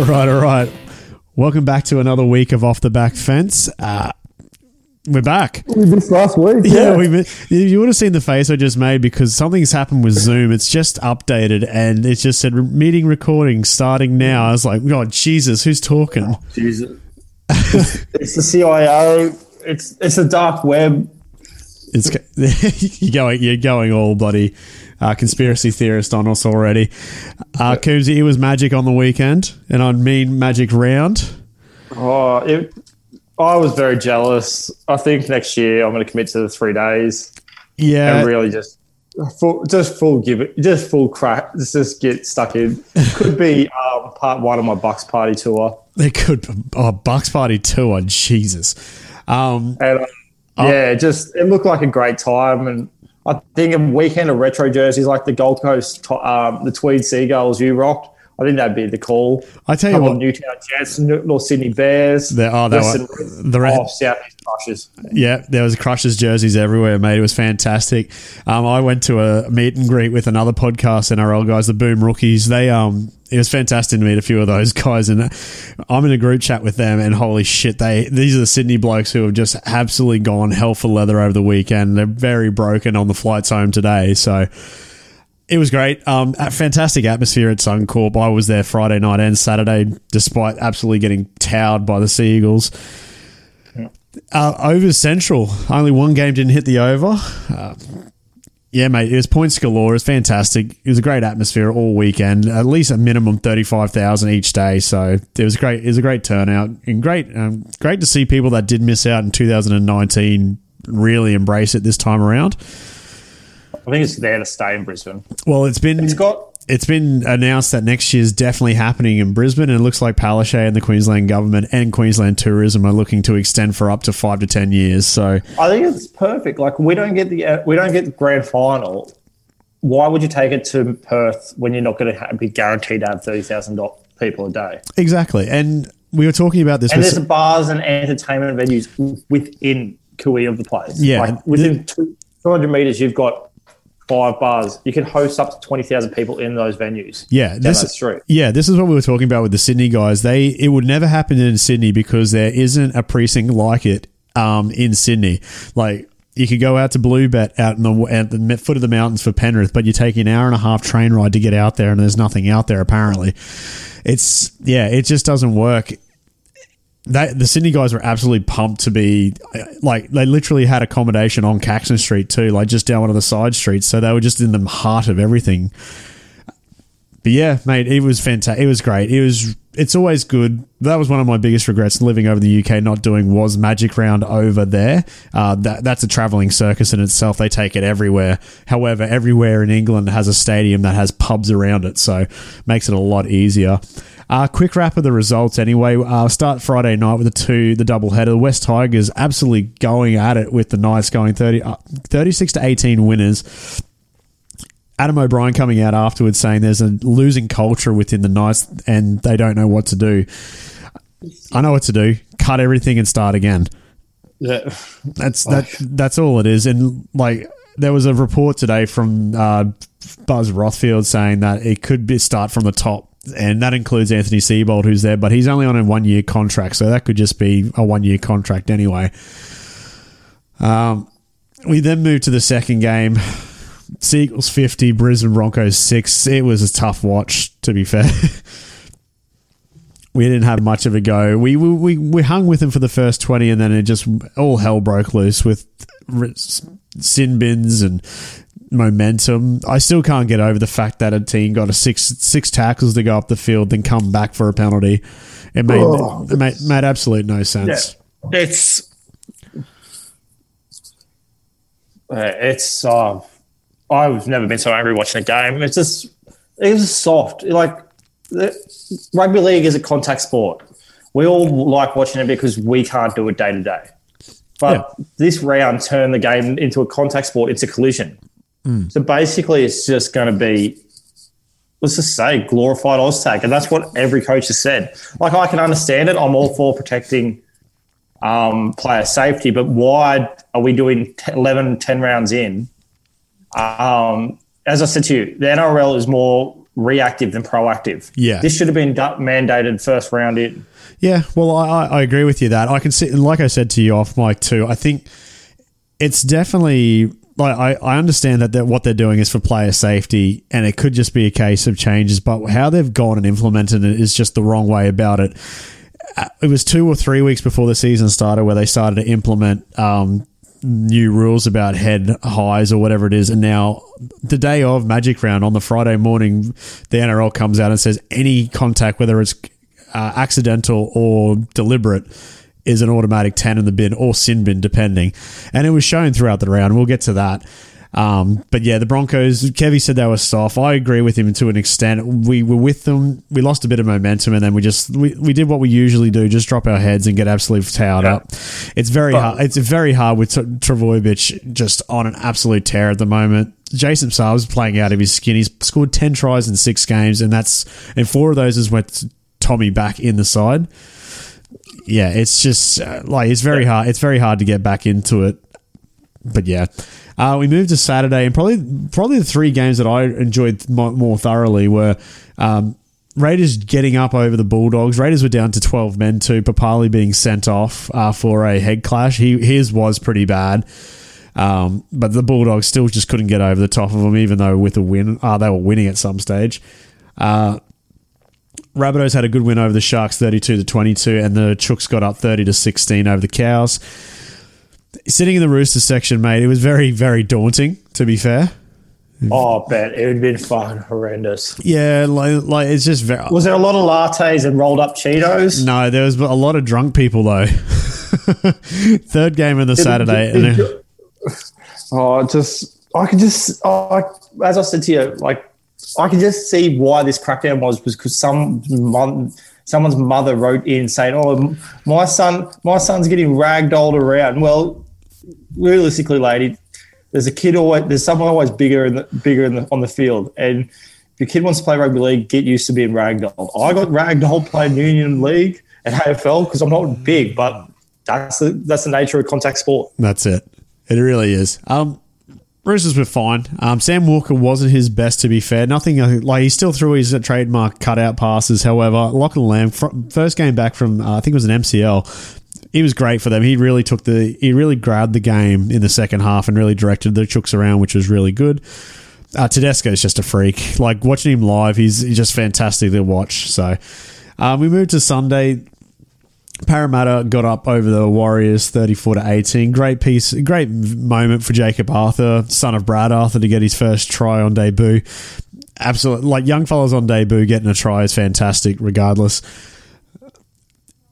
All right, all right. Welcome back to another week of Off the Back Fence. Uh, we're back. We missed last week. Yeah, we mi- you would have seen the face I just made because something's happened with Zoom. It's just updated and it just said meeting recording starting now. I was like, God, Jesus, who's talking? Jesus. it's the CIO. It's it's the dark web. It's you're going you're going all bloody uh, conspiracy theorist on us already. Uh, Coombsy, it was magic on the weekend, and I mean magic round. Oh, it, I was very jealous. I think next year I'm going to commit to the three days Yeah, and really just full, just full give it, just full crack, just, just get stuck in. Could be um, part one of my Bucks party tour. they could. Oh, Bucks Party tour, Jesus. Um, And uh. Yeah, just it looked like a great time. And I think a weekend of retro jerseys like the Gold Coast, um, the Tweed Seagulls you rocked. I think that'd be the call. I tell you what, of Newtown Jets, North Sydney Bears. There- oh, they were- the re- oh, Southeast Crushers. Yeah, there was Crushers jerseys everywhere, mate. It was fantastic. Um, I went to a meet and greet with another podcast NRL guys, the Boom Rookies. They um, it was fantastic to meet a few of those guys, and I'm in a group chat with them. And holy shit, they these are the Sydney blokes who have just absolutely gone hell for leather over the weekend. They're very broken on the flights home today, so. It was great. Um, fantastic atmosphere at Suncorp. I was there Friday night and Saturday, despite absolutely getting towed by the Sea Eagles. Uh, over Central, only one game didn't hit the over. Uh, yeah, mate, it was points galore. It was fantastic. It was a great atmosphere all weekend. At least a minimum thirty five thousand each day. So it was great. It was a great turnout and great, um, great to see people that did miss out in two thousand and nineteen really embrace it this time around. I think it's there to stay in Brisbane. Well, it's been It's got it's been announced that next year's definitely happening in Brisbane, and it looks like Palaszczuk and the Queensland government and Queensland Tourism are looking to extend for up to five to ten years. So I think it's perfect. Like we don't get the uh, we don't get the grand final. Why would you take it to Perth when you're not going to be guaranteed to have thirty thousand people a day? exactly, and we were talking about this. And with- there's bars and entertainment venues within Kui of the place. Yeah. like within two hundred meters, you've got five bars. You can host up to twenty thousand people in those venues. Yeah, this that street. yeah, this is what we were talking about with the Sydney guys. They it would never happen in Sydney because there isn't a precinct like it um, in Sydney. Like you could go out to Bluebet out in the at the foot of the mountains for Penrith, but you take an hour and a half train ride to get out there, and there's nothing out there apparently. It's yeah, it just doesn't work. The Sydney guys were absolutely pumped to be like they literally had accommodation on Caxton Street too, like just down one of the side streets. So they were just in the heart of everything. But yeah, mate, it was fantastic. It was great. It was. It's always good. That was one of my biggest regrets living over the UK, not doing was Magic Round over there. Uh, that that's a travelling circus in itself. They take it everywhere. However, everywhere in England has a stadium that has pubs around it, so makes it a lot easier. Uh, quick wrap of the results anyway. Uh, start Friday night with the two, the double header. The West Tigers absolutely going at it with the Knights going 30, uh, 36 to 18 winners. Adam O'Brien coming out afterwards saying there's a losing culture within the Knights and they don't know what to do. I know what to do. Cut everything and start again. Yeah. That's that. That's all it is. And like there was a report today from uh, Buzz Rothfield saying that it could be start from the top, and that includes Anthony Seibold, who's there, but he's only on a one year contract, so that could just be a one year contract anyway. Um, we then moved to the second game. Sea Eagles 50, Brisbane Broncos 6. It was a tough watch, to be fair. we didn't have much of a go. We, we, we, we hung with them for the first 20, and then it just all hell broke loose with sin bins and momentum. I still can't get over the fact that a team got a six six tackles to go up the field, then come back for a penalty. It made, Oh, it made, made absolute no sense. Yeah. It's uh, it's uh, I've never been so angry watching a game. It's just it was soft. Like rugby league is a contact sport. We all like watching it because we can't do it day to day. But this round turned the game into a contact sport. It's a collision. So basically, it's just going to be let's just say glorified Oztag, and that's what every coach has said. Like I can understand it. I'm all for protecting um, player safety, but why are we doing t- 11, 10 rounds in? Um, as I said to you, the NRL is more reactive than proactive. Yeah. This should have been mandated first round in. Yeah, well, I, I I agree with you that I can see, like I said to you off mic too. I think it's definitely like I, I understand that, that what they're doing is for player safety, and it could just be a case of changes. But how they've gone and implemented it is just the wrong way about it. Uh, It was two or three weeks before the season started where they started to implement um, new rules about head highs or whatever it is. And now, the day of Magic Round on the Friday morning, the NRL comes out and says any contact, whether it's uh, accidental or deliberate, is an automatic 10 in the bin or sin bin, depending. And it was shown throughout the round. We'll get to that. Um, but yeah, the Broncos, Kevy said they were soft. I agree with him to an extent. We were with them. We lost a bit of momentum and then we just, we, we did what we usually do, just drop our heads and get absolutely towed Yeah. up. It's very hard. It's very hard with T- Trbojevic just on an absolute tear at the moment. Jason Saab's playing out of his skin. He's scored 10 tries in six games and that's, and four of those is with Tommy back in the side yeah, it's just uh, like it's very hard. It's very hard to get back into it. But yeah, uh, we moved to Saturday, and probably probably the three games that I enjoyed mo- more thoroughly were um, Raiders getting up over the Bulldogs. Raiders were down to twelve men too. Papali being sent off uh, for a head clash. He his was pretty bad. Um, but the Bulldogs still just couldn't get over the top of them, even though with a win, uh, they were winning at some stage. Uh, Rabbitohs had a good win over the Sharks, thirty-two to twenty-two, and the Chooks got up thirty to sixteen over the Cows. Sitting in the Roosters section, mate, it was very, very daunting. To be fair, Oh, bet it would have been fucking horrendous. yeah, like, like it's just very. Was there a lot of lattes and rolled up Cheetos? No, there was a lot of drunk people though. Third game of the Saturday, then- Oh, just I could just oh, I, as I said to you, like I can just see why this crackdown was was because some mon- someone's mother wrote in saying, "Oh, my son, my son's getting ragdolled around." Well, realistically, lady, there's a kid always there's someone always bigger in the, bigger in the, on the field, and if your kid wants to play rugby league, get used to being ragdolled. I got ragdolled playing Union League and AFL because I'm not big, but that's the that's the nature of contact sport. That's it. It really is. Um, Roosters were fine. Um, Sam Walker wasn't his best, to be fair. Nothing uh, like he still threw his trademark cutout passes. However, Lachlan Lam, fr- first game back from uh, I think it was an MCL, he was great for them. He really took the he really grabbed the game in the second half and really directed the Chooks around, which was really good. Uh, Tedesco is just a freak. Like watching him live, he's, he's just fantastic to watch. So um, we moved to Sunday. Parramatta got up over the Warriors 34 to 18. Great piece, great moment for Jacob Arthur, son of Brad Arthur, to get his first try on debut. Absolutely, like young fellas on debut getting a try is fantastic, regardless.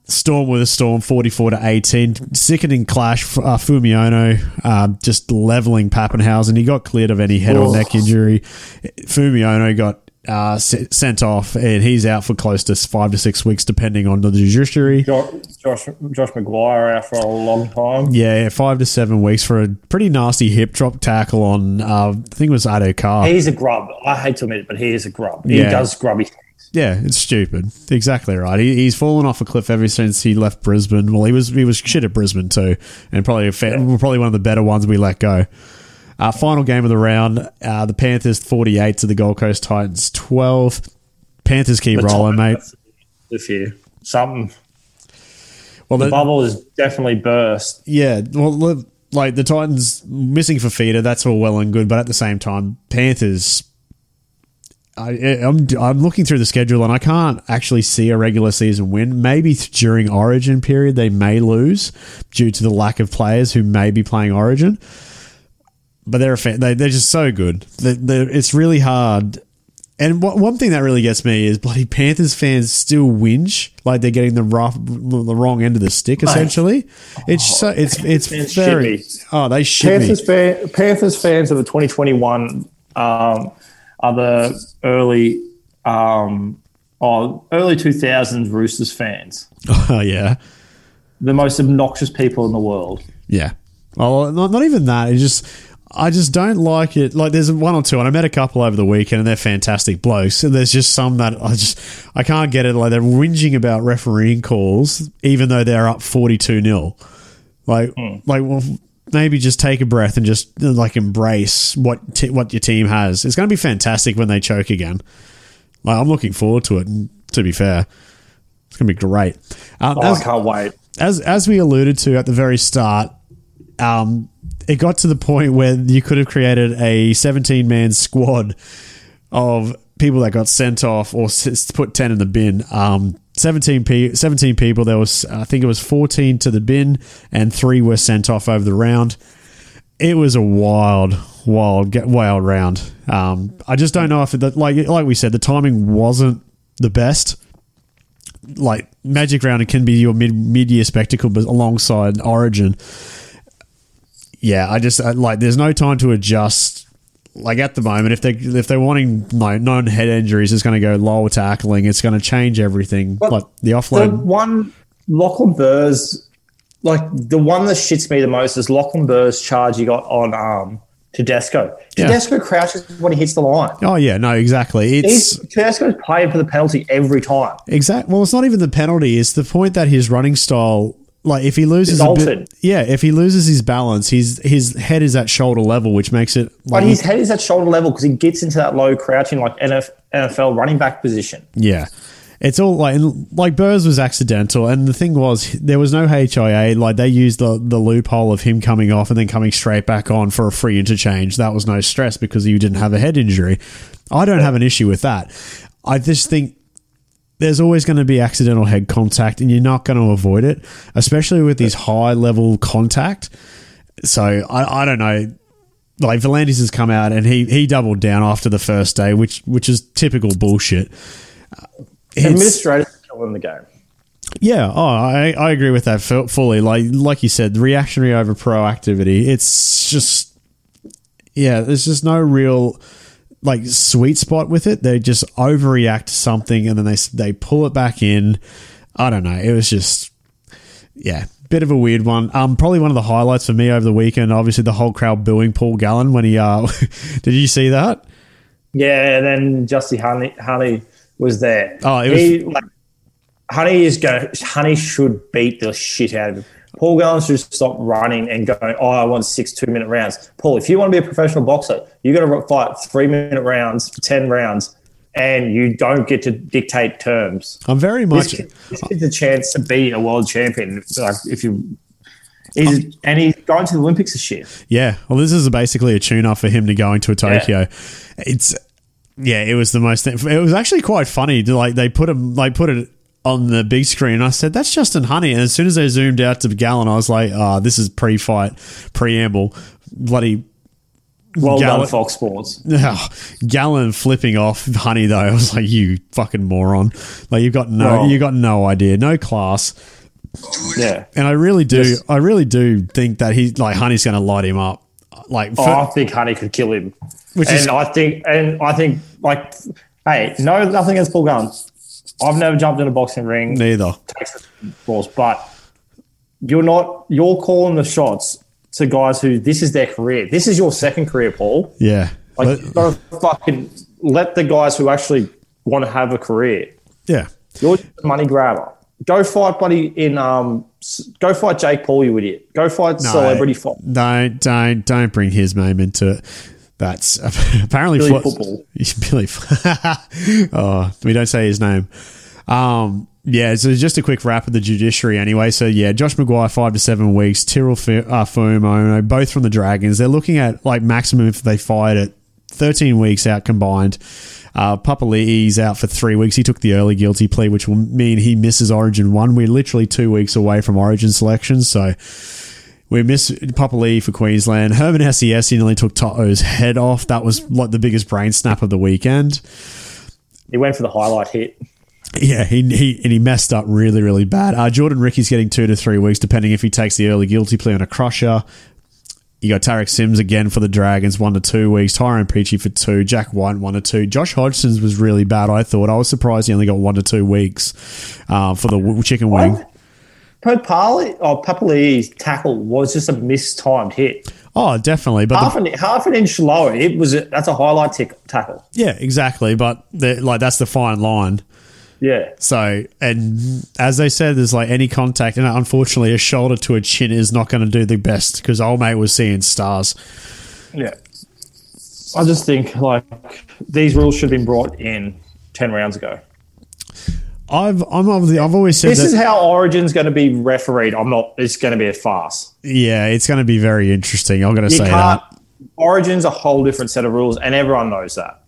Storm with a storm, 44 to 18. Sickening clash. Uh, Fuimaono uh, just leveling Papenhuyzen. He got cleared of any head or neck injury. Fuimaono got uh, s- sent off, and he's out for close to five to six weeks, depending on the judiciary. Josh, Josh, Josh McGuire out for a long time. Yeah, yeah, five to seven weeks for a pretty nasty hip drop tackle on, uh, I think it was Addo-Carr. He's a grub. I hate to admit it, but he is a grub. He Yeah. does grubby things. Yeah, it's stupid. Exactly right. He, he's fallen off a cliff ever since he left Brisbane. Well, he was he was shit at Brisbane too, and probably a fa- probably one of the better ones we let go. Uh, final game of the round: uh, the Panthers forty-eight to the Gold Coast Titans twelve. Panthers keep rolling, mate. This year, something. Well, The the, bubble is definitely burst. yeah. Well, look, like the Titans missing Fifita, that's all well and good, but at the same time, Panthers. I, I'm I'm looking through the schedule and I can't actually see a regular season win. Maybe during Origin period they may lose due to the lack of players who may be playing Origin. But they're a fan, they they're just so good. They're, they're, it's really hard. And one one thing that really gets me is bloody Panthers fans still whinge like they're getting the rough, the wrong end of the stick. Essentially, it's so it's it's fans very oh they shit. Panthers, fan, Panthers fans of the 2021 um, are the early, um, oh, early 2000s Roosters fans. Oh yeah, The most obnoxious people in the world. yeah. Well, not, not even that. It's just I just don't like it. Like there's one or two, and I met a couple over the weekend, and they're fantastic blokes. And there's just some that I just I can't get it. Like they're whinging about refereeing calls, even though they're up forty two 0 Like like well. Maybe just take a breath and just like embrace what t- what your team has. It's going to be fantastic when they choke again. Like, I'm looking forward to it. And to be fair, it's gonna be great. Um, Oh, as, I can't wait. as as we alluded to at the very start, um, it got to the point where you could have created a 17 man squad of people that got sent off or put 10 in the bin. Um, 17, pe- 17 people. There was, I think it was 14 to the bin, and three were sent off over the round. It was a wild, wild, wild round. Um, I just don't know if it, like like we said, the timing wasn't the best like Magic Round it can be your mid mid year spectacle, but alongside Origin, yeah, I just I, like there's no time to adjust. Like at the moment, if they if they're wanting like non head injuries, it's going to go lower tackling. It's going to change everything. But like the The offload. one Lachlan Burrs, like the one that shits me the most is Lachlan Burrs charge he got on um Tedesco. Yeah. Tedesco crouches when he hits the line. oh yeah, no, exactly. It's He's Tedesco's playing for the penalty every time. Exactly. Well, it's not even the penalty. It's the point that his running style, like if he loses a bit, yeah, if he loses his balance, his his head is at shoulder level, which makes it like But his head is at shoulder level because he gets into that low crouching like NF, NFL running back position. Yeah. It's all like like Burrs was accidental, and the thing was there was no HIA. Like they used the the loophole of him coming off and then coming straight back on for a free interchange. That was no stress because you didn't have a head injury. I don't have an issue with that. I just think there's always going to be accidental head contact, and you're not going to avoid it, especially with these high level contact. So I, I don't know. Like V'landys has come out and he he doubled down after the first day, which which is typical bullshit. Uh, it's- Administrators killing the game. yeah, oh, I, I agree with that fully. Like like you said, reactionary over proactivity. It's just yeah, there's just no real like sweet spot with it. They just overreact to something and then they they pull it back in. I don't know. It was just yeah, bit of a weird one. Um, probably one of the highlights for me over the weekend. Obviously, the whole crowd booing Paul Gallen when he uh, did you see that? Yeah, and then Justis Huni, Huni was there. Oh, it was- he, like, Huni is going. Huni should beat the shit out of him. Paul Gallen should stop running and going. Oh, I want six two minute rounds. Paul, if you want to be a professional boxer, you got to fight three minute rounds for ten rounds, and you don't get to dictate terms. I'm very much. This, kid's a chance to be a world champion. Like if you, he's and he's going to the Olympics this year. Yeah, well, this is basically a tune-up for him to going to a Tokyo. It's yeah, it was the most. It was actually quite funny. Like they put him, like put it on the big screen. I said that's Justin Huni, and as soon as they zoomed out to Gallen, I was like, "Ah, this is pre-fight preamble." Bloody Well Gallen- done, Fox Sports. oh, Gallen flipping off Huni though. I was like, "You fucking moron!" Like you've got no, Well- you got no idea, no class. Yeah. And I really do, Yes. I really do think that he like Huni's going to light him up. Like, Oh, I think Huni could kill him. Which and is- I think, and I think, like, hey, no, nothing against Paul Gunn. I've never jumped in a boxing ring, neither. balls, but you're not. You're calling the shots to guys who this is their career. This is your second career, Paul. Yeah, Like, gotta fucking let the guys who actually want to have a career. yeah. You're just a money grabber. Go fight, buddy. In um, go fight Jake Paul, you idiot. Go fight No, celebrity fight. Don't don't don't bring his name into it. That's apparently Billy Football. Billy. oh, we don't say his name. Um, yeah, so just a quick wrap of the judiciary anyway. So yeah, Josh McGuire five to seven weeks. Tyrell uh, Fumo, both from the Dragons. They're looking at like maximum if they fired at thirteen weeks out combined. Uh, Papali'i's out for three weeks. He took the early guilty plea, which will mean he misses Origin one. We're literally two weeks away from Origin selection, so we miss Papali'i for Queensland. Herman Ese'ese he nearly took Toto's head off. That was like the biggest brain snap of the weekend. He went for the highlight hit. Yeah, he, he and he messed up really, really bad. Uh, Jordan Riki's getting two to three weeks, depending if he takes the early guilty plea on a crusher. You got Tariq Sims again for the Dragons, one to two weeks. Tyrone Peachey for two. Jack White, one to two. Josh Hodgson's was really bad, I thought. I was surprised he only got one to two weeks uh, for the chicken wing. What? Papali or oh, Papali's tackle was just a mistimed hit. Oh, definitely. But the, Half an half an inch lower. It was a, that's a highlight tick, tackle. yeah, exactly. But like that's the fine line. Yeah. So, and as they said, there's like any contact, and unfortunately, a shoulder to a chin is not going to do the best because old mate was seeing stars. Yeah. I just think like these rules should have been brought in ten rounds ago. I've I'm of the, I've always said This that is how Origin's going to be refereed. I'm not. It's going to be a farce. yeah, it's going to be very interesting. I'm going to say that. Origin's a whole different set of rules, and everyone knows that.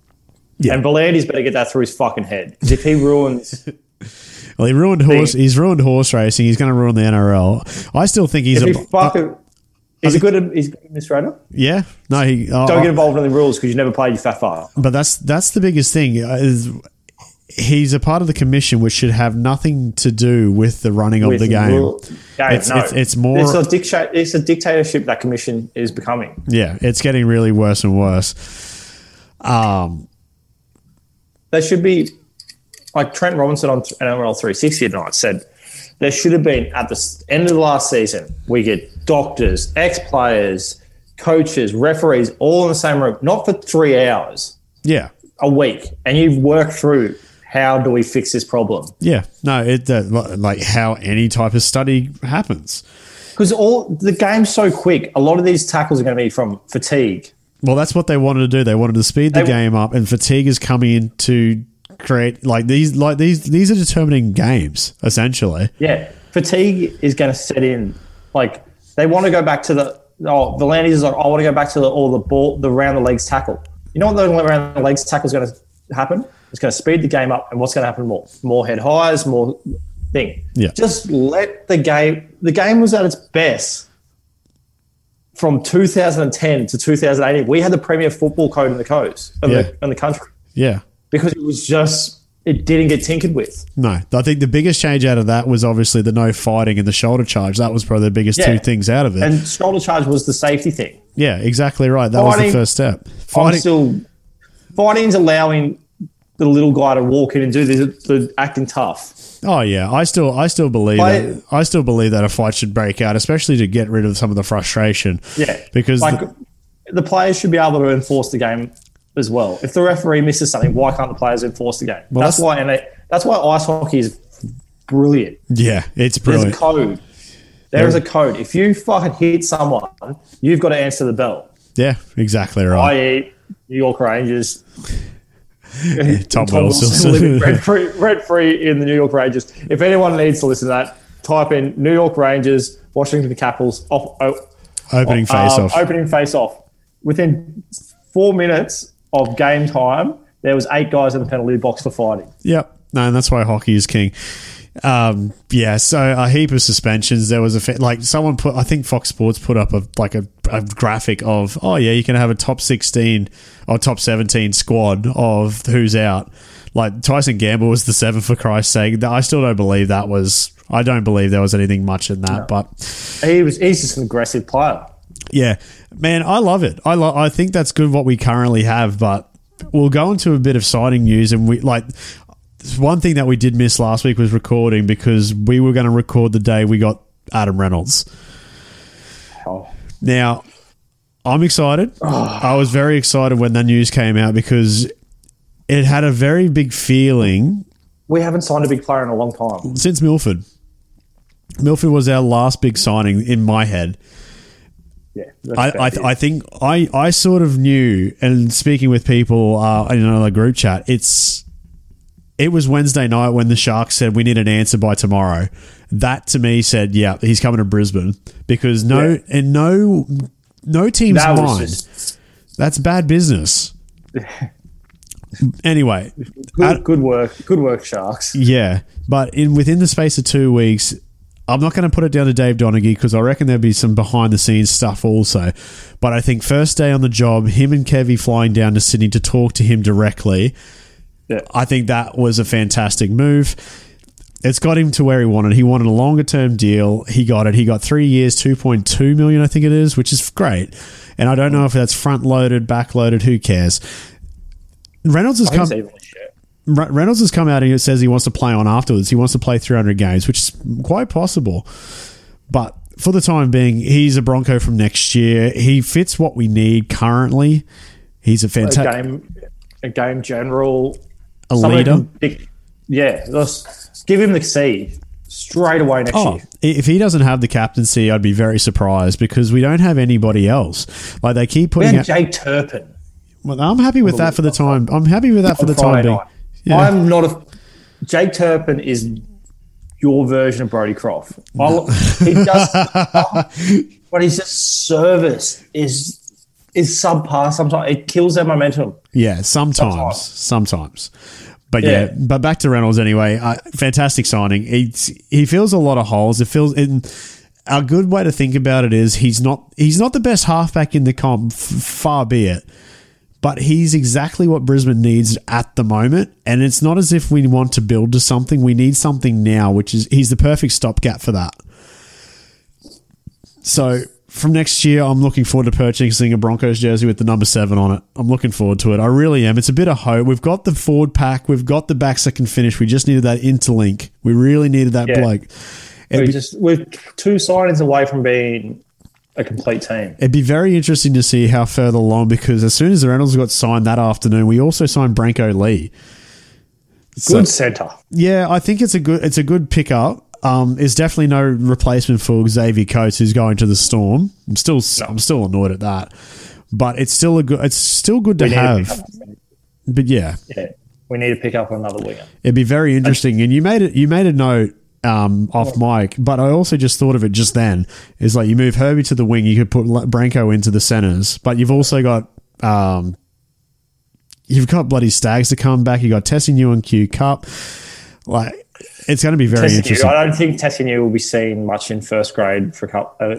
Yeah. And V'landys better get that through his fucking head. Because if he ruins, Well, he ruined horse. Thing. He's ruined horse racing. He's going to ruin the NRL. I still think he's if a fucking, he's a good, he's a good administrator. yeah. No, he. Uh, Don't get involved in the rules because you never played your fat far. but that's that's the biggest thing. uh, Is he's a part of the commission, which should have nothing to do with the running of the game. rule- game. It's- no. it's- it's more- It's a, dicta- it's a dictatorship that commission is becoming. Yeah, it's getting really worse and worse. Um, There should be, like Trent Robinson on NRL 360 tonight said, there should have been at the end of the last season, we get doctors, ex players, coaches, referees all in the same room, not for three hours, yeah, a week, and you've worked through how do we fix this problem? yeah. No, it uh, like how any type of study happens. Because all the game's so quick, a lot of these tackles are going to be from fatigue. Well, that's what they wanted to do. They wanted to speed the They- game up, and fatigue is coming in to create like these like these these are determining games essentially. Yeah, fatigue is going to set in. Like they want to go back to the oh, the V'landys is like, I want to go back to the all the ball, the round the legs tackle. You know what the round the legs tackle is going to happen? It's going to speed the game up, and what's going to happen more? More head highs, more thing. Yeah. just let the game. The game was at its best from 2010 to 2018. We had the premier football code in the coast of Yeah. the, in the country Yeah. because it was just it didn't get tinkered with. No, I think the biggest change out of that was obviously the no fighting and the shoulder charge. That was probably the biggest Yeah. two things out of it. And shoulder charge was the safety thing. yeah, exactly right. That was the first step. I'm Fighting. still fighting's allowing the little guy to walk in and do the, the acting tough. oh yeah, I still I still believe that, I still believe that a fight should break out, especially to get rid of some of the frustration. Yeah, because like the- the, players should be able to enforce the game as well. If the referee misses something, why can't the players enforce the game? Well, that's, that's- why, and they, that's why ice hockey is brilliant. yeah, it's brilliant. There's a code. There is a code. If you fucking hit someone, you've got to answer the bell. Yeah, exactly right. I.e., New York Rangers. Tom Wilson. living rent free, rent free in the New York Rangers. If anyone needs to listen to that, type in New York Rangers, Washington Capitals, off, oh, Opening face um, off. opening face off. Within four minutes of game time, there was eight guys in the penalty box for fighting. Yep. No, and that's why hockey is king. Um, yeah, so a heap of suspensions. There was a fa- like someone put. I think Fox Sports put up a like a, a graphic of oh yeah, you can have a top sixteen or top seventeen squad of who's out. Like Tyson Gamble was the seven for Christ's sake. I still don't believe that was. I don't believe there was anything much in that, but He was he's just an aggressive player. yeah, man, I love it. I lo- I think that's good what we currently have, but we'll go into a bit of signing news and we like one thing that we did miss last week was recording because we were going to record the day we got Adam Reynolds. Oh. Now, I'm excited. I was very excited when the news came out because it had a very big feeling We haven't signed a big player in a long time. since Milford. Milford was our last big signing in my head. Yeah, I. I, I think I, I sort of knew, and speaking with people uh, in another group chat, it's it was Wednesday night when the Sharks said we need an answer by tomorrow. That to me said, yeah, he's coming to Brisbane because no, Yeah. and no, no team's that mind. just That's bad business. anyway, good, good work. Good work, Sharks. yeah, but in within the space of two weeks, I'm not going to put it down to Dave Donaghy because I reckon there'll be some behind the scenes stuff also. But I think first day on the job, him and Kevy flying down to Sydney to talk to him directly, Yeah. I think that was a fantastic move. It's got him to where he wanted. He wanted a longer term deal. He got it. He got three years, two point two million, I think it is, which is great. And I don't know if that's front loaded, back loaded. Who cares? Reynolds has come. it's evenly shared. Re- Reynolds has come out and says he wants to play on afterwards. He wants to play 300 games, which is quite possible. But for the time being, he's a Bronco from next year. He fits what we need currently. He's a A fantastic game, a game general, a someone leader. pick- yeah, just give him the C straight away next Oh, year. if he doesn't have the captaincy, I'd be very surprised because we don't have anybody else. Like they keep putting out. Jake Turpin. Well, I'm happy with that for the time. I'm happy with that for the time being. Yeah. I'm not a. Jake Turpin is your version of Brodie Croft. I, he does, but his just service is is subpar. Sometimes it kills their momentum. Yeah, sometimes, sometimes. But yeah. Yeah. but back to Reynolds anyway. Uh, fantastic signing. It's, he fills a lot of holes. It feels. In, a good way to think about it is he's not he's not the best halfback in the comp, f- far be it. But he's exactly what Brisbane needs at the moment, and it's not as if we want to build to something. We need something now, which is he's the perfect stopgap for that. So from next year, I'm looking forward to purchasing a Broncos jersey with the number seven on it. I'm looking forward to it. I really am. It's a bit of hope. We've got the forward pack. We've got the backs that can finish. We just needed that interlink. We really needed that Yeah. bloke. We It'd be, just we're two signings away from being a complete team. it'd be very interesting to see how further along because as soon as the Reynolds got signed that afternoon, we also signed Brenko Lee. Good centre. Yeah, I think it's a good it's a good pickup. Um, it's definitely no replacement for Xavier Coates, who's going to the Storm. I'm still I'm still annoyed at that, but it's still a good it's still good to We need to have. But yeah, Yeah, we need to pick up another winger. it'd be very interesting. And you made it you made a note um, off mic, but I also just thought of it just then. Is like you move Herbie to the wing, you could put Brenko into the centers, but you've also got um, you've got bloody Staggs to come back. You got Tesi Niu and Q Cup. Like it's going to be very Tesi Niu, interesting. I don't think Tesi Niu will be seen much in first grade for a couple. Uh,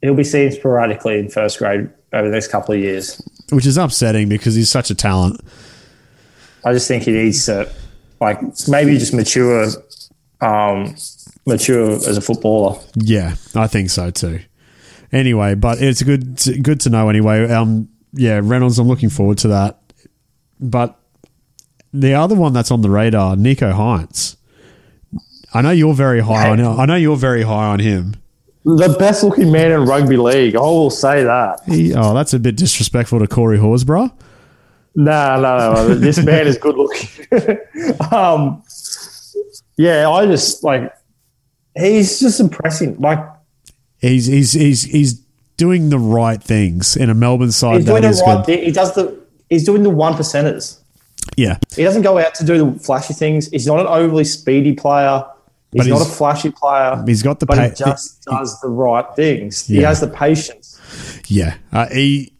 he'll be seen sporadically in first grade over the next couple of years. which is upsetting because he's such a talent. I just think he needs to, like, maybe just mature, um, mature as a footballer. Yeah, I think so too. Anyway, but it's good to, good to know anyway. Um, yeah, Reynolds, I'm looking forward to that. But the other one that's on the radar, Nicho Hynes. I know you're very high on him. I know you're very high on him. The best looking man in rugby league. I will say that. He, oh, that's a bit disrespectful to Corey Horsburgh. No, no, no. this man is good looking. um, yeah, I just like he's just impressing. Like He's he's he's he's doing the right things in a Melbourne side he's that doing the is right good. thing. He does the he's doing the one percenters. Yeah, He doesn't go out to do the flashy things. He's not an overly speedy player. He's, But not a flashy player. he's got the but he pa- just does the right things. He has the patience. yeah. Uh, he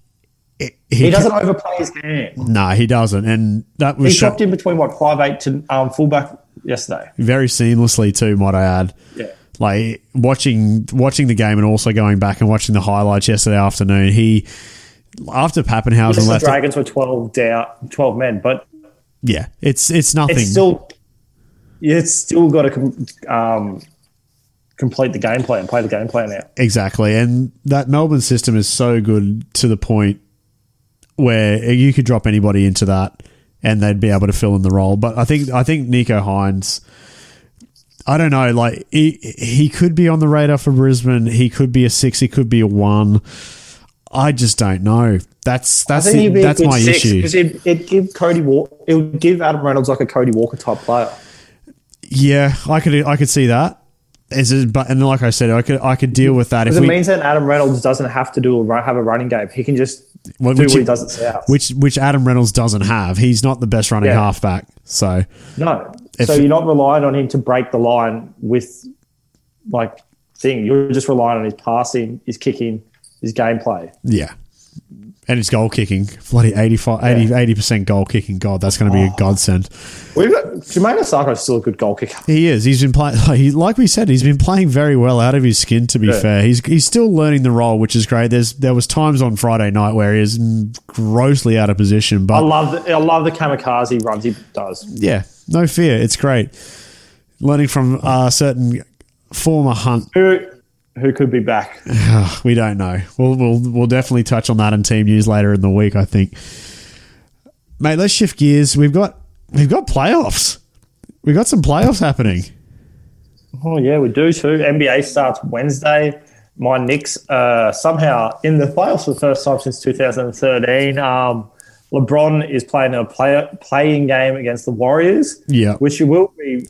he, He doesn't overplay his hand. No, he doesn't, and that He was sho- dropped in between what five eight to um, fullback yesterday. very seamlessly too. Might I add? Yeah. Like watching watching the game and also going back and watching the highlights yesterday afternoon. He after Papenhuyzen Yes, the left. Dragons were twelve down, twelve men, but yeah, it's it's nothing. it's still yeah, it's still got to com- um, complete the game plan, play the game plan out. Exactly. And that Melbourne system is so good to the point where you could drop anybody into that and they'd be able to fill in the role. But I think I think Nicho Hynes I don't know, like he he could be on the radar for Brisbane. He could be a six, he could be a one. I just don't know. That's that's I the- that's my six issue. because it it give Cody Walker, it would give Adam Reynolds like a Cody Walker type player. Yeah, I could I could see that. Is it, but and like I said, I could I could deal with that if it we means that Adam Reynolds doesn't have to do a have a running game. He can just Well, do which what he- he does at South. which which Adam Reynolds doesn't have. He's not the best running Yeah. halfback. So no, If- so you're not relying on him to break the line with like thing. You're just relying on his passing, his kicking, his gameplay. Yeah. And his goal kicking. Bloody 85, 80, percent goal kicking. God, that's going to be a oh. godsend. We've got Jamayne Isaako is still a good goal kicker. He is. He's been playing, like, he, like we said, he's been playing very well out of his skin, to be Yeah. fair. He's he's still learning the role, which is great. There's There was times on Friday night where he is grossly out of position, But I love the, I love the kamikaze runs he does. yeah, no fear. It's great. Learning from a certain former Hunt Who who could be back? we don't know. We'll we'll we'll definitely touch on that in team news later in the week. I think, mate. Let's shift gears. We've got we've got playoffs. We've got some playoffs happening. Oh yeah, we do too. NBA starts Wednesday. My Knicks uh, somehow in the playoffs for the first time since 2013. Um, LeBron is playing a play, playing game against the Warriors. Yeah. which you will be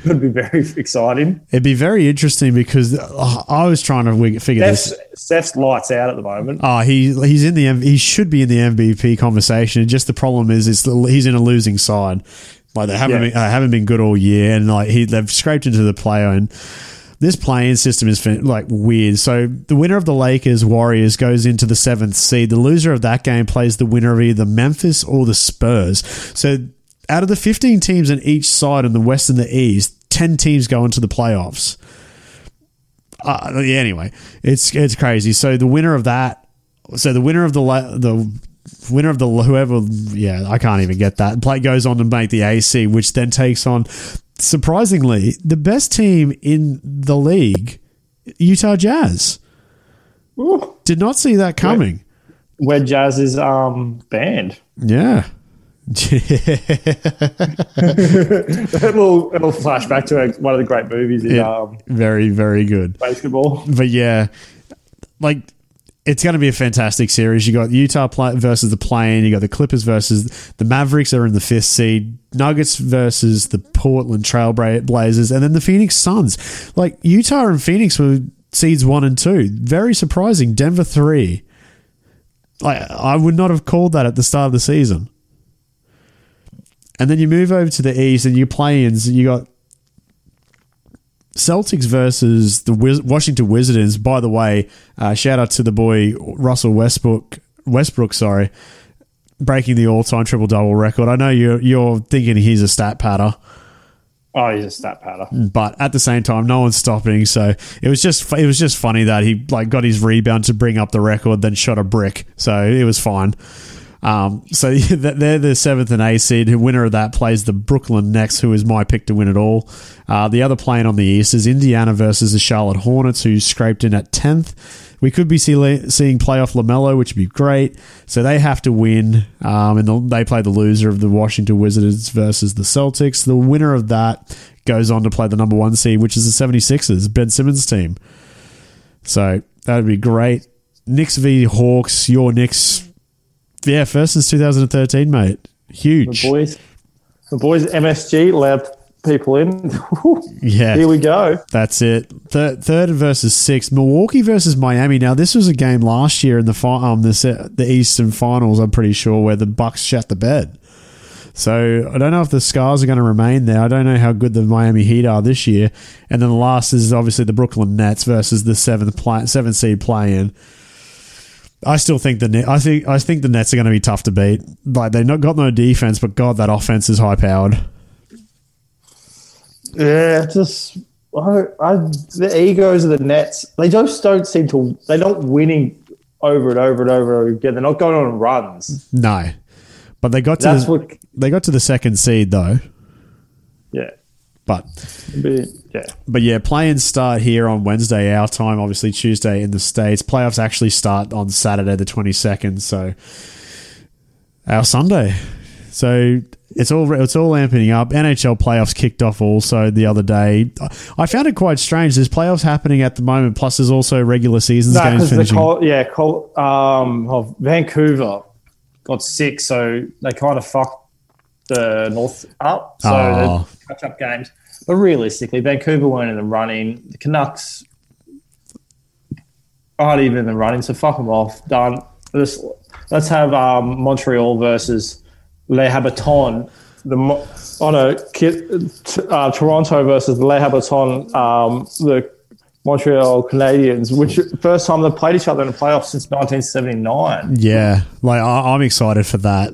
Could be very exciting. It'd be very interesting because uh, I was trying to figure Steph's, this. Steph's lights out at the moment. Oh, he he's in the he should be in the MVP conversation. Just the problem is, the, he's in a losing side. Like they haven't Yeah. been, uh, haven't been good all year, and like he they've scraped into the play and this playing system is like weird. So the winner of the Lakers Warriors goes into the seventh seed. The loser of that game plays the winner of either Memphis or the Spurs. So out of the fifteen teams on each side in the West and the East, ten teams go into the playoffs. Uh, yeah, anyway, it's it's crazy. So the winner of that, so the winner of the the winner of the whoever, yeah, I can't even get that. Play goes on to make the AC, which then takes on surprisingly the best team in the league, Utah Jazz. Ooh, Did not see that coming. where Jazz is um, banned. Yeah. It'll, it'll flash back to a, one of the great movies in Yeah. um, very, very good. basketball. But yeah, like it's going to be a fantastic series. You got Utah versus the plane. You got the Clippers versus the Mavericks are in the fifth seed. Nuggets versus the Portland Trailblazers, and then the Phoenix Suns. Like Utah and Phoenix were seeds one and two. Very surprising. Denver three. Like I would not have called that at the start of the season. And then you move over to the East and you play ins. You got Celtics versus the Wiz- Washington Wizards. By the way, uh, shout out to the boy Russell Westbrook. Westbrook, sorry, breaking the all-time triple-double record. I know you're you're thinking he's a stat patter, Oh, he's a stat patter. but at the same time, no one's stopping. So it was just it was just funny that he like got his rebound to bring up the record, then shot a brick. So it was fine. Um, so they're the seventh and eighth seed. The winner of that plays the Brooklyn Nets, who is my pick to win it all. Uh, the other playing on the East is Indiana versus the Charlotte Hornets, who scraped in at tenth. We could be see, seeing playoff Lamelo, which would be great. So they have to win, um, and the, they play the loser of the Washington Wizards versus the Celtics. The winner of that goes on to play the number one seed, which is the 76ers, Ben Simmons' team. So that would be great. Knicks v Hawks, your Knicks. Yeah, first since 2013, mate. Huge. The boys, the boys, MSG allowed people in. Yeah. Here we go. That's it. Third, third versus sixth. Milwaukee versus Miami. Now this was a game last year in the fi- um the the Eastern Finals. I'm pretty sure where the Bucks shut the bed. So I don't know if the scars are going to remain there. I don't know how good the Miami Heat are this year. And then the last is obviously the Brooklyn Nets versus the seventh play, seventh seed play-in. I still think the Net, I think I think the Nets are going to be tough to beat. Like they've not got no defense, but God, that offense is high powered. Yeah, just I, I, the egos of the Nets. They just don't seem to. They don't winning over and over and over again. They're not going on runs. No, but they got to That's the, what. they got to the second seed though. Yeah, But but, yeah. but yeah, play-ins start here on Wednesday our time. Obviously Tuesday in the states. Playoffs actually start on Saturday the twenty second. So our Sunday. So it's all it's all amping up. NHL playoffs kicked off also the other day. I found it quite strange. There's playoffs happening at the moment. Plus, there's also regular seasons No, games finishing. Col- yeah, Col- um, of Vancouver got sick, so they kind of fucked the North up. So Oh. catch up games. But realistically, Vancouver weren't in the running. The Canucks aren't even in the running, so fuck them off. Done. Let's, let's have um, Montreal versus Les Habitants. The Mo- oh no, uh, Toronto versus Les Habitants. Um, the Montreal Canadiens, which first time they've played each other in the playoffs since 1979. Yeah, like I, I'm excited for that.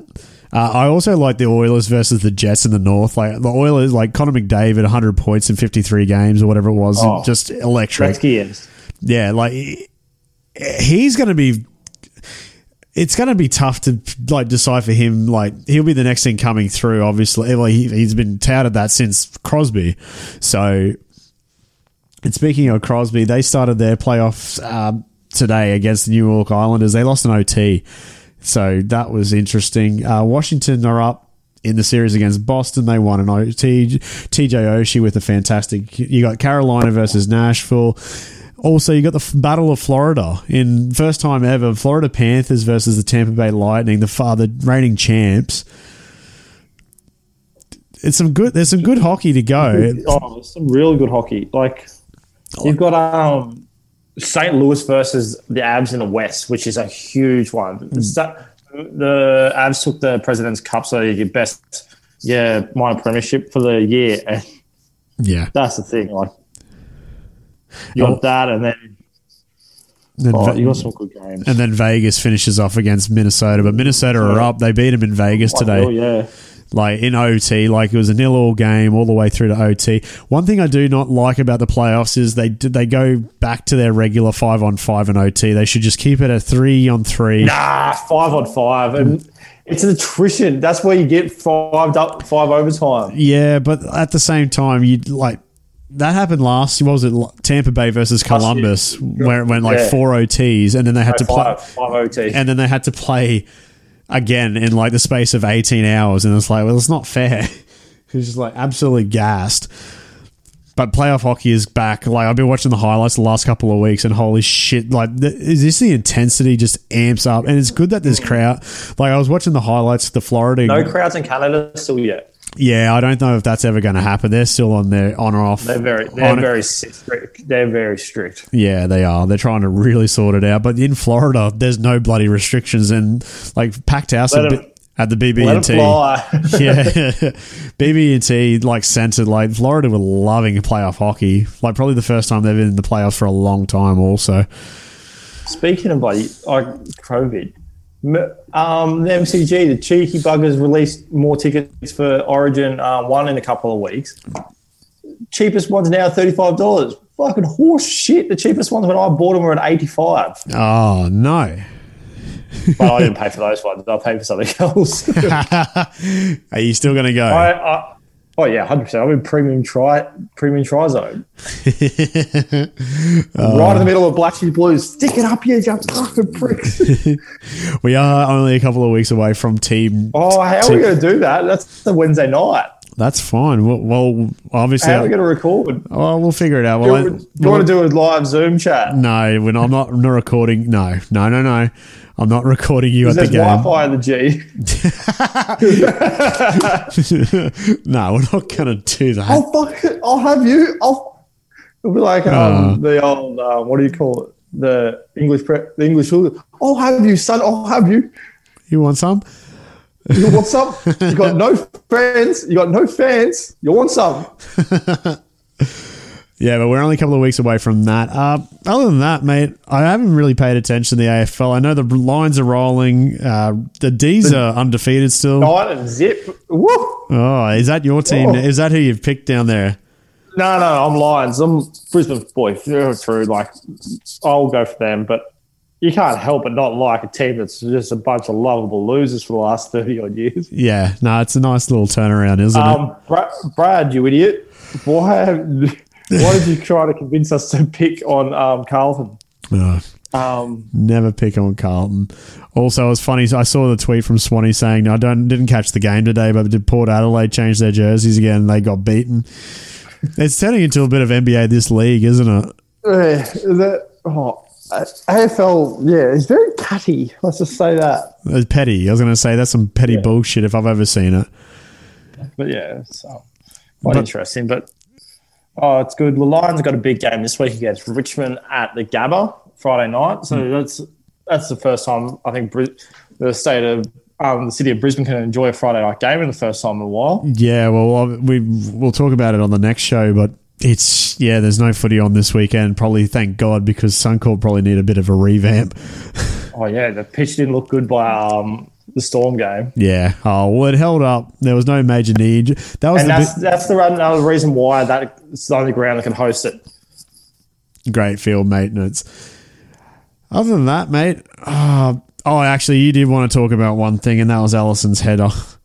Uh, I also like the Oilers versus the Jets in the North. Like the Oilers, like Connor McDavid, 100 points in 53 games or whatever it was, Oh. just electric. Yeah, like he's going to be. It's going to be tough to like decipher him. Like he'll be the next thing coming through. Obviously, well, he, he's been touted that since Crosby. So, and speaking of Crosby, they started their playoffs um, today against the New York Islanders. They lost an OT, so that was interesting. Uh, Washington are up in the series against Boston. They won an OT. TJ Oshie with a fantastic. You got Carolina versus Nashville. Also, you got the Battle of Florida in first time ever. Florida Panthers versus the Tampa Bay Lightning, the father reigning champs. it's some good. There's some good hockey to go. Oh, some really good hockey. Like you've got um St. Louis versus the Avs in the West, which is a huge one. The hmm. The Avs took the President's Cup, so your best, yeah, minor premiership for the year. And Yeah. that's the thing. Like you got Oh. that, and then Then oh, Ve- you got some good games. and then Vegas finishes off against Minnesota, but Minnesota are up. They beat them in Vegas today. Oh yeah. Like in OT, like it was a nil all game all the way through to OT. One thing I do not like about the playoffs is they they go back to their regular five on five and OT. They should just keep it a three on three. Nah, five on five, and it's an attrition. That's where you get five up, five overtime. Yeah, but at the same time, you like that happened last. What was it? Tampa Bay versus Columbus, where it went like Yeah. four OTs, and then they had to play, Five, five OT. and then they had to play again in like the space of eighteen hours, and it's like, well, it's not fair. He's just like absolutely gassed. But playoff hockey is back. Like I've been watching the highlights the last couple of weeks, and holy shit! Like, th- is this the intensity just amps up? And it's good that there's crowd. Like I was watching the highlights the Florida. no crowds in Canada still yet. Yeah, I don't know if that's ever going to happen. They're still on their on or off. They're very, they're very strict. They're very strict. Yeah, they are. They're trying to really sort it out. But in Florida, there's no bloody restrictions and like packed house at, at the BB&T. Yeah, BB and T like centered. Like Florida were loving playoff hockey. Like probably the first time they've been in the playoffs for a long time. Also, Speaking of like COVID, um, the MCG, the cheeky buggers released more tickets for Origin uh, one in a couple of weeks. Cheapest one's now thirty five dollars. Fucking horse shit. The cheapest ones when I bought them were at eighty five. oh no, But I didn't pay for those ones. I paid for something else. are you still going to go? I, I, oh yeah, hundred percent. I'm in premium try premium try zone. right in the uh, middle of Sheep Blues. Stick it up, you you fucking pricks. we are only a couple of weeks away from team. oh, how are we going to do that? That's the Wednesday night. That's fine. Well, well obviously, How are we going to record? oh, we'll figure it out. Do Well, you, do you want to do a live Zoom chat? No, when I'm not, I'm not recording. No, no, no, no. I'm not recording you at the game. Wi-Fi in the G. no, we're not going to do that. I'll fuck it. I'll have you. I'll. It'll be like um, the old uh, what do you call it? The English pre- the English. I'll have you, son. I'll have you. You want some? You want some? You got no friends. You got no fans. You want some? Yeah, but we're only a couple of weeks away from that. Uh, other than that, mate, I haven't really paid attention to the AFL. I know the Lions are rolling. Uh, the D's are undefeated still. Nine and zip. Woo! Oh, is that your team? Oh. Is that who you've picked down there? No, no, I'm Lions. I'm Brisbane boy through and through. Like I'll go for them, but you can't help but not like a team that's just a bunch of lovable losers for the last thirty odd years. Yeah, no, it's a nice little turnaround, isn't it? Um, Brad, you idiot! Why? Have, why did you try to convince us to pick on um, Carlton? Oh, Um, never pick on Carlton. Also, it was funny. I saw the tweet from Swanee saying, "I don't didn't catch the game today, but did Port Adelaide change their jerseys again? They got beaten." It's turning into a bit of NBA this league, isn't it? eh, the, oh, uh, AFL, yeah, it's very catty. Let's just say that. It's petty. I was going to say that's some petty bullshit if I've ever seen it. But yeah, so quite interesting. But oh, it's good. The Lions got a big game this week against Richmond at the Gabba Friday night. So that's that's the first time I think the state of um, the city of Brisbane can enjoy a Friday night game in the first time in a while. Yeah, well, we we'll talk about it on the next show, but it's yeah, there's no footy on this weekend. Probably thank God because Suncorp probably need a bit of a revamp. Oh yeah, the pitch didn't look good by um, the Storm game, Yeah. Oh well, it held up. There was no major need. That was and the that's bit, that's the another reason why that it's the only ground that can host it. great field maintenance. Other than that, mate. Uh, oh, actually, you did want to talk about one thing, and that was Alisson's header.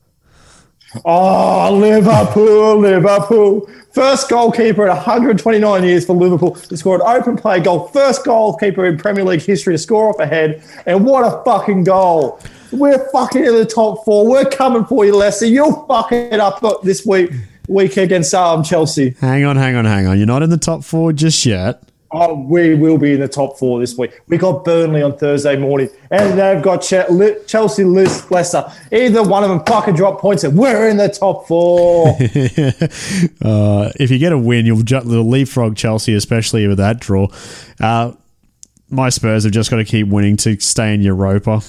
Oh, Liverpool, Liverpool. First goalkeeper at 129 years for Liverpool to score an open play goal. First goalkeeper in Premier League history to score off a head. And what a fucking goal. We're fucking in the top four. We're coming for you, Leicester. You'll fuck it up this week week against um, Chelsea. Hang on, hang on, hang on. You're not in the top four just yet. Oh, we will be in the top four this week. We got Burnley on Thursday morning, and they've got Chelsea, Leicester. Either one of them fucking drop points, and we're in the top four. uh, if you get a win, you'll, ju- you'll leapfrog Chelsea, especially with that draw. Uh, my Spurs have just got to keep winning to stay in Europa.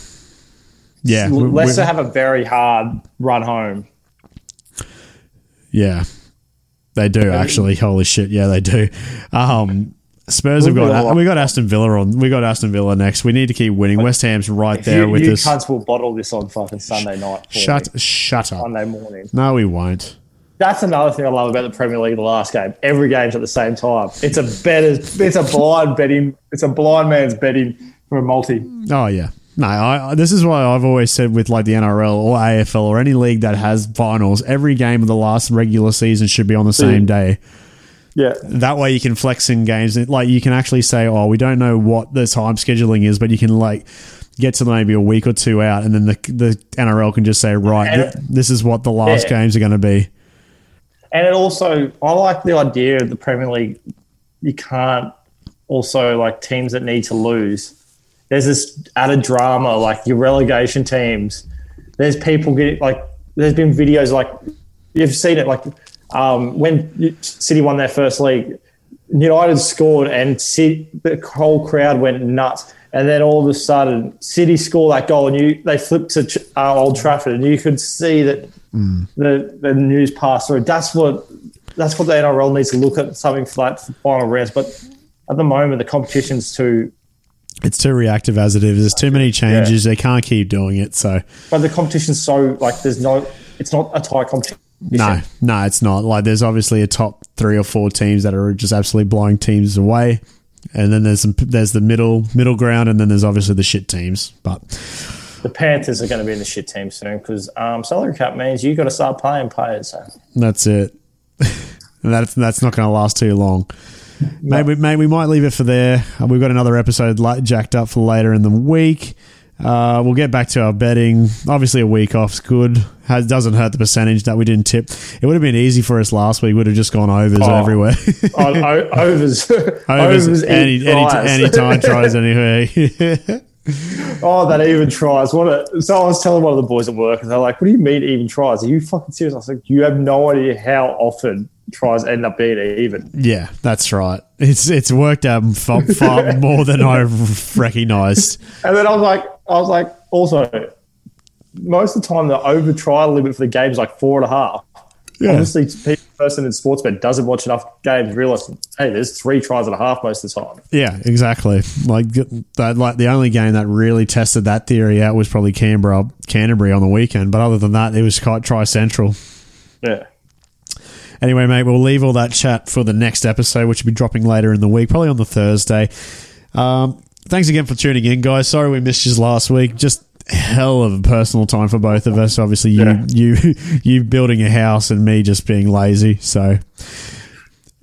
Yeah, Leicester have a very hard run home. Yeah, they do actually. Holy shit! Yeah, they do. Um, Spurs have got we got Aston Villa on. We got Aston Villa next. We need to keep winning. West Ham's right there you, with you us. cunts will bottle this on fucking Sunday night. Shut, me. shut up. Sunday morning. No, we won't. That's another thing I love about the Premier League. The last game, every game's at the same time. It's a better. It's a blind betting. It's a blind man's betting for a multi. Oh yeah. No, I, this is why I've always said with like the NRL or AFL or any league that has finals, every game of the last regular season should be on the same day. Yeah. That way you can flex in games. Like you can actually say, oh, we don't know what the time scheduling is, but you can like get to maybe a week or two out, and then the the NRL can just say, right, th- this is what the last yeah. games are going to be. And it also, I like the idea of the Premier League. You can't also like teams that need to lose. There's this added drama, like your relegation teams. There's people getting like. There's been videos like you've seen it like um, when City won their first league, United scored and City, the whole crowd went nuts. And then all of a sudden, City score that goal, and you they flipped to uh, Old Trafford, and you could see that mm. the the news passed through. That's what that's what the NRL needs to look at something for that final rounds. But at the moment, the competition's too. It's too reactive as it is. There's too many changes. Yeah. They can't keep doing it. So, but the competition's so like there's no. It's not a tight competition no, no, it's not. Like, there's obviously a top three or four teams that are just absolutely blowing teams away, and then there's some, there's the middle middle ground, and then there's obviously the shit teams. But the Panthers are going to be in the shit team soon because um, salary cap means you got to start paying players. So. That's it. and that's that's not going to last too long. Maybe maybe we might leave it for there. We've got another episode jacked up for later in the week. Uh, we'll get back to our betting. Obviously, a week off's good. Has, doesn't hurt the percentage that we didn't tip. It would have been easy for us last week. Would have just gone overs oh, everywhere. oh, overs, overs, overs any, any, any time tries anyway. oh, that even tries. What? A, so I was telling one of the boys at work, and they're like, "What do you mean even tries? Are you fucking serious?" I was like, "You have no idea how often tries end up being even." Yeah, that's right. It's it's worked out far, far more than I recognised. And then I was like, I was like, also, most of the time the over trial limit for the game is like four and a half. Yeah. Obviously, the person in Sportsbet doesn't watch enough games realize, hey, there's three tries and a half most of the time. Yeah, exactly. Like that, like the only game that really tested that theory out was probably Canberra, Canterbury on the weekend. But other than that, it was quite Tri Central. Yeah. Anyway, mate, we'll leave all that chat for the next episode, which will be dropping later in the week, probably on the Thursday. Um, thanks again for tuning in, guys. Sorry we missed you last week. Just hell of a personal time for both of us. Obviously, you yeah. you you building a house and me just being lazy. So.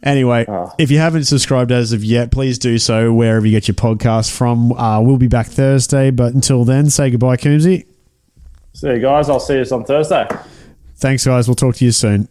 Anyway, oh. if you haven't subscribed as of yet, please do so wherever you get your podcast from. Uh, we'll be back Thursday, but until then, say goodbye, Coombsy. See you guys. I'll see you on Thursday. Thanks, guys. We'll talk to you soon.